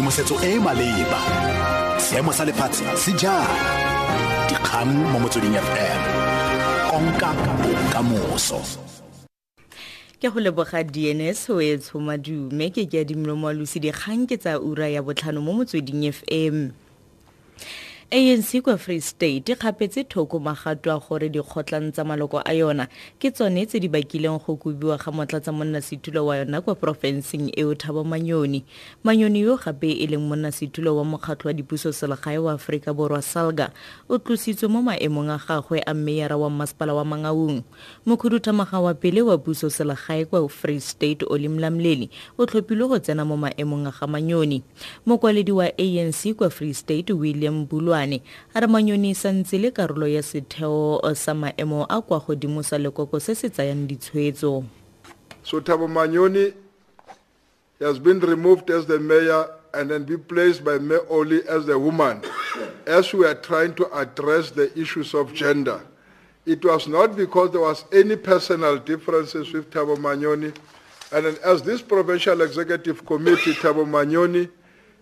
tshedimosetso e e maleba. Seemo sa lefatshe se jang? Dikgang mo motsweding fm konka bokamoso. Ke go leboga dns o e tshomadume. Ke ke adimolo mo dikgang ke tsa ura ya botlhano mo motsweding fm anc kwa free state kgapetse thoko magato a gore dikgotlang tsa maloko a yona. Ke tsone tse di bakileng go kobiwa ga motlatsa monnasetulo wa yona kwa porofenseng eo thabo manyoni. Manyoni yo gape e leng monnasetulo wa mokgatlho wa dipusoselegae wa aforika borwa salga o tlositswe mo maemong a gagwe a mmeyara wa mmasepala wa mangaung. Mokhuduthamaga wa pele wa pusoselegae kwa free state olimlamleli o tlhophilwe go tsena mo maemong a ga manyoni. Mokwaledi wa anc kwa free state william bulwa Mane a re manyoni sa ntse le karolo ya setheo eh, sa maemo a kwa godimo sa lekoko se se tsayang ditshwetso So Thabo Manyoni has been removed as the mayor and then be placed by Mayor Oli as the woman. As we are trying to address the issues of gender, it was not because there was any personal differences with Thabo Manyoni. And as this provincial executive committee, Thabo Manyoni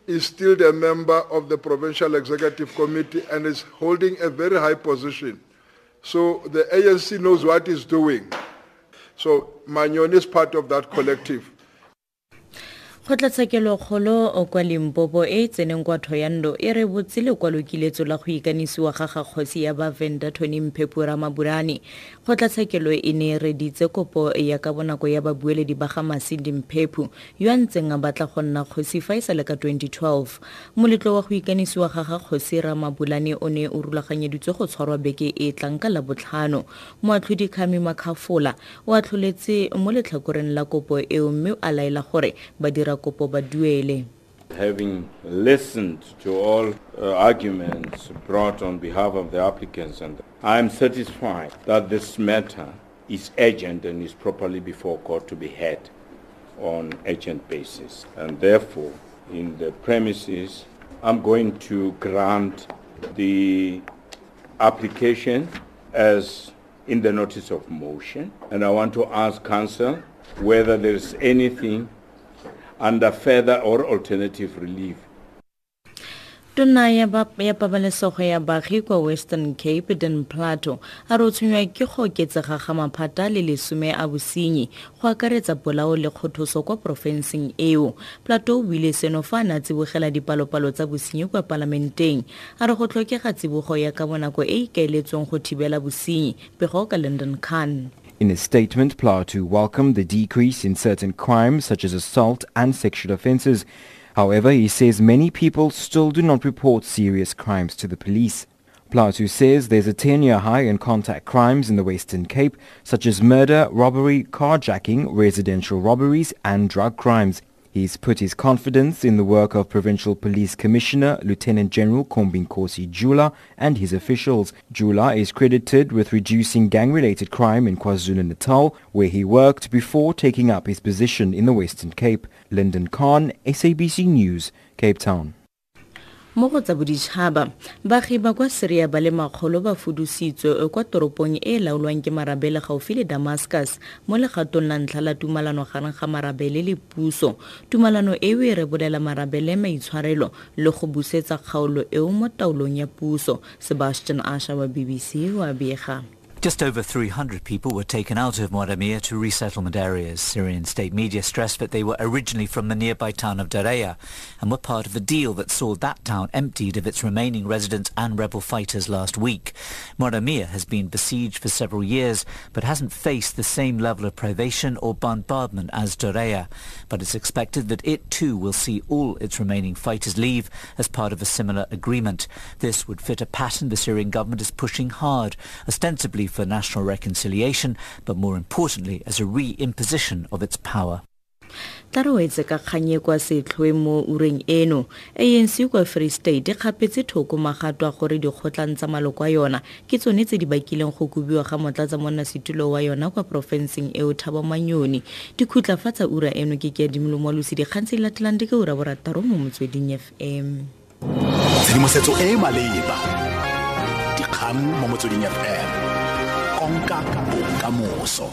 is still a member of the Provincial Executive Committee and is holding a very high position. So the ANC knows what it's doing. So Manyon is part of that collective. Kgotlatshekelo kwa limpopo e e tseneng kwa thoyando e re botse lekwalokiletso la go ikanisiwa ga ga kgosi ya bavenda tony mphepo ramaburane kgotlatshekelo e ne e reditse kopo ya ka bonako ya babueledi ba ga masindi mphepo yo a ntseng a batla go nna kgosi fa e sale ka 2012 moletlo wa go ikanisiwa ga ga kgosi ramabulane o ne o rulaganyeditswe go tshwarwa beke e tlang ka labotlhano. Moatlhodi kgami makgafola o atlholetse mo letlhakoreng la kopo eo mme a laela gore ba dira kopo ba duele. Having listened to all uh, arguments brought on behalf of the applicants and I am satisfied that this matter is urgent and is properly before court to be heard on urgent basis. And therefore in the premises I'm going to grant the application as in the notice of motion. And I want to ask council whether there is anything under further or alternative relief. tona ya pabalesego ya baagi kwa western cape dan plato a re o tshwenywa ke go oketsega ga maphata le lesome a bosenyi go akaretsa polao le kgothoso kwa porofenseng eo. Plato o buile seno fa a ne a tsibogela dipalopalo tsa bosenyi kwa palamenteng. A re go tlhokega tsibogo ya ka bonako e e ikaeletsweng go thibela bosenyi pego ka london khan In a statement, Plato welcomed the decrease in certain crimes such as assault and sexual offences. However, he says many people still do not report serious crimes to the police. Plato says there's a 10-year high in contact crimes in the Western Cape, such as murder, robbery, carjacking, residential robberies and drug crimes. He's put his confidence in the work of Provincial Police Commissioner Lieutenant General Khombinkosi Jula and his officials. Jula is credited with reducing gang-related crime in KwaZulu-Natal, where he worked before taking up his position in the Western Cape. Lyndon Khan, SABC News, Cape Town. Mo go tsa boditšhaba baagi ba kwa syria ba le makgolo ba fudusitswe kwa toropong e e laolwang ke marabele gaufi le damascus mo legatong la ntlha la tumalano gareng ga marabele le puso. Tumalano eo e rebolela marabele maitshwarelo le go busetsa kgaolo eo mo taolong ya puso. Sebastian asha wa bbc wa bega Just over 300 people were taken out of Moadamiya to resettlement areas. Syrian state media stressed that they were originally from the nearby town of Daraya and were part of a deal that saw that town emptied of its remaining residents and rebel fighters last week. Moadamiya has been besieged for several years but hasn't faced the same level of privation or bombardment as Daraya. But it's expected that it too will see all its remaining fighters leave as part of a similar agreement. This would fit a pattern the Syrian government is pushing hard, ostensibly for national reconciliation, but more importantly as a re-imposition of its power. tla re wetse ka kganye kwa setlhoe mo ureng eno. Anc kwa free state kgapetse thoko magato a gore dikgotlang tsa maloko a yona ke tsone tse di bakileng go kobiwa ga motlatsa monnasetulo wa yona kwa porofenseng eo thaba manyoni. Dikhutla fa tsa ura eno ke ke adimolo moalosi dikgang tse di latelang di ka ura borataro mo motsweding fm tshedimosetso e e maleba. Dikgang mo motsweding fm konka bokamoso